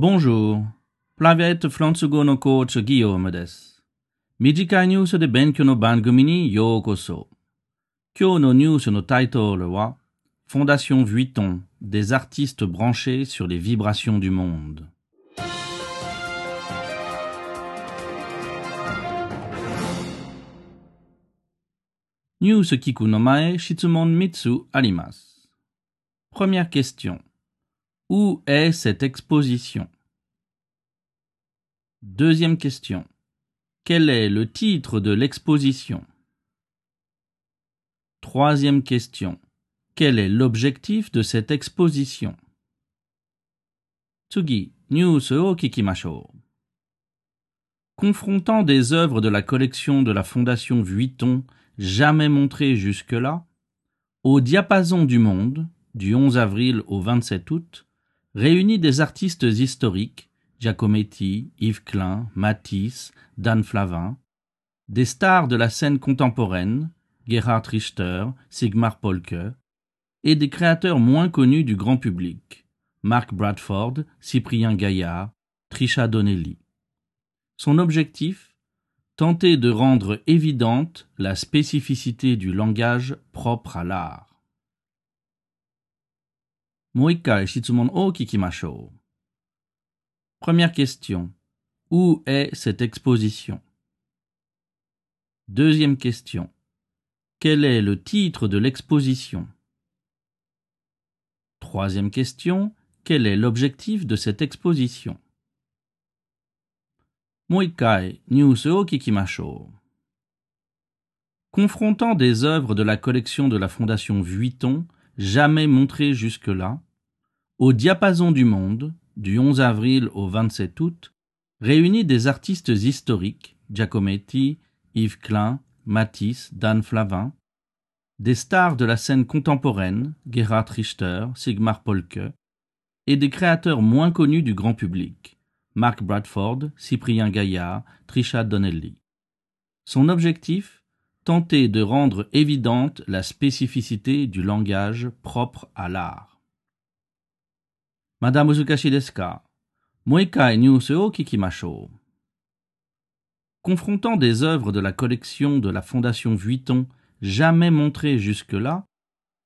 Bonjour. Plavet Flonsugo no coach Guillaume des. 短いニュースで勉強の番組にようこそ。今日のニュースのタイトルは ben Fondation Vuitton, des artistes branchés sur les vibrations du monde. News kiku no mae shitsumon mitsu alimas. Première question. Où est cette exposition? Deuxième question. Quel est le titre de l'exposition? Troisième question. Quel est l'objectif de cette exposition? Tsugi, news e o kikimashou. Confrontant des œuvres de la collection de la Fondation Vuitton jamais montrées jusque-là, au diapason du monde, du 11 avril au 27 août, réunit des artistes historiques, Giacometti, Yves Klein, Matisse, Dan Flavin, des stars de la scène contemporaine, Gerhard Richter, Sigmar Polke, et des créateurs moins connus du grand public, Mark Bradford, Cyprien Gaillard, Trisha Donnelly. Son objectif? Tenter de rendre évidente la spécificité du langage propre à l'art. もう一回質問を聞きましょう。Première question. Où est cette exposition Deuxième question. Quel est le titre de l'exposition Troisième question. Quel est l'objectif de cette exposition もう一回ニュースを聞きましょう。Confrontant des œuvres de la collection de la Fondation Vuitton jamais montrées jusque-là, au diapason du monde, du 11 avril au 27 août, réunit des artistes historiques, Giacometti, Yves Klein, Matisse, Dan Flavin, des stars de la scène contemporaine, Gerhard Richter, Sigmar Polke, et des créateurs moins connus du grand public, Mark Bradford, Cyprien Gaillard, Trisha Donnelly. Son objectif? Tenter de rendre évidente la spécificité du langage propre à l'art. Madame Uzukashi desu ka? Moikai news o kikimashou. Confrontant des œuvres de la collection de la Fondation Vuitton jamais montrées jusque-là,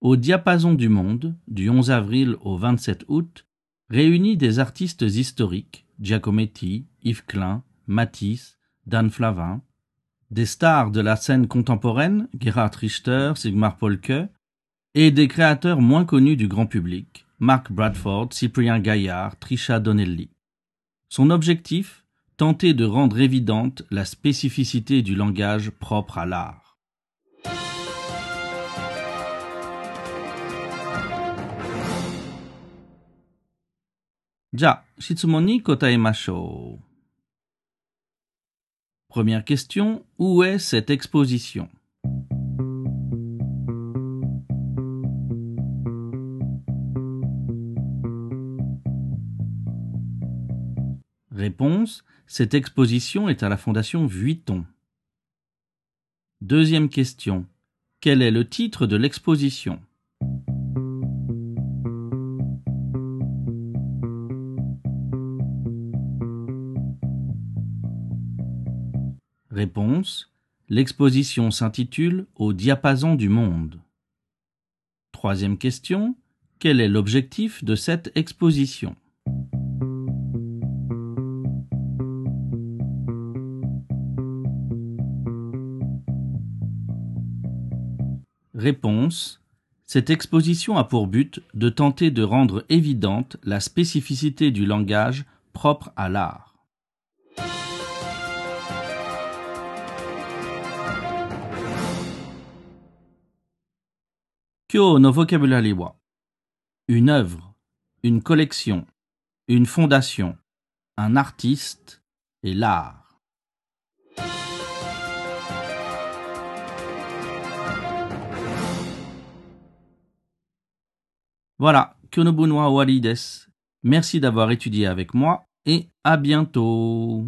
au diapason du monde, du 11 avril au 27 août, réunit des artistes historiques, Giacometti, Yves Klein, Matisse, Dan Flavin, des stars de la scène contemporaine, Gerhard Richter, Sigmar Polke, et des créateurs moins connus du grand public, Mark Bradford, Cyprien Gaillard, Trisha Donnelly. Son objectif Tenter de rendre évidente la spécificité du langage propre à l'art. Première question, où est cette exposition? Réponse, cette exposition est à la Fondation Vuitton. Deuxième question, quel est le titre de l'exposition? Réponse. L'exposition s'intitule Au diapason du monde. Troisième question. Quel est l'objectif de cette exposition? Réponse. Cette exposition a pour but de tenter de rendre évidente la spécificité du langage propre à l'art. Kyo no vocabulary wa une œuvre, une collection, une fondation, un artiste et l'art. Voilà, Kyonobunwa Wali des. Merci d'avoir étudié avec moi et à bientôt.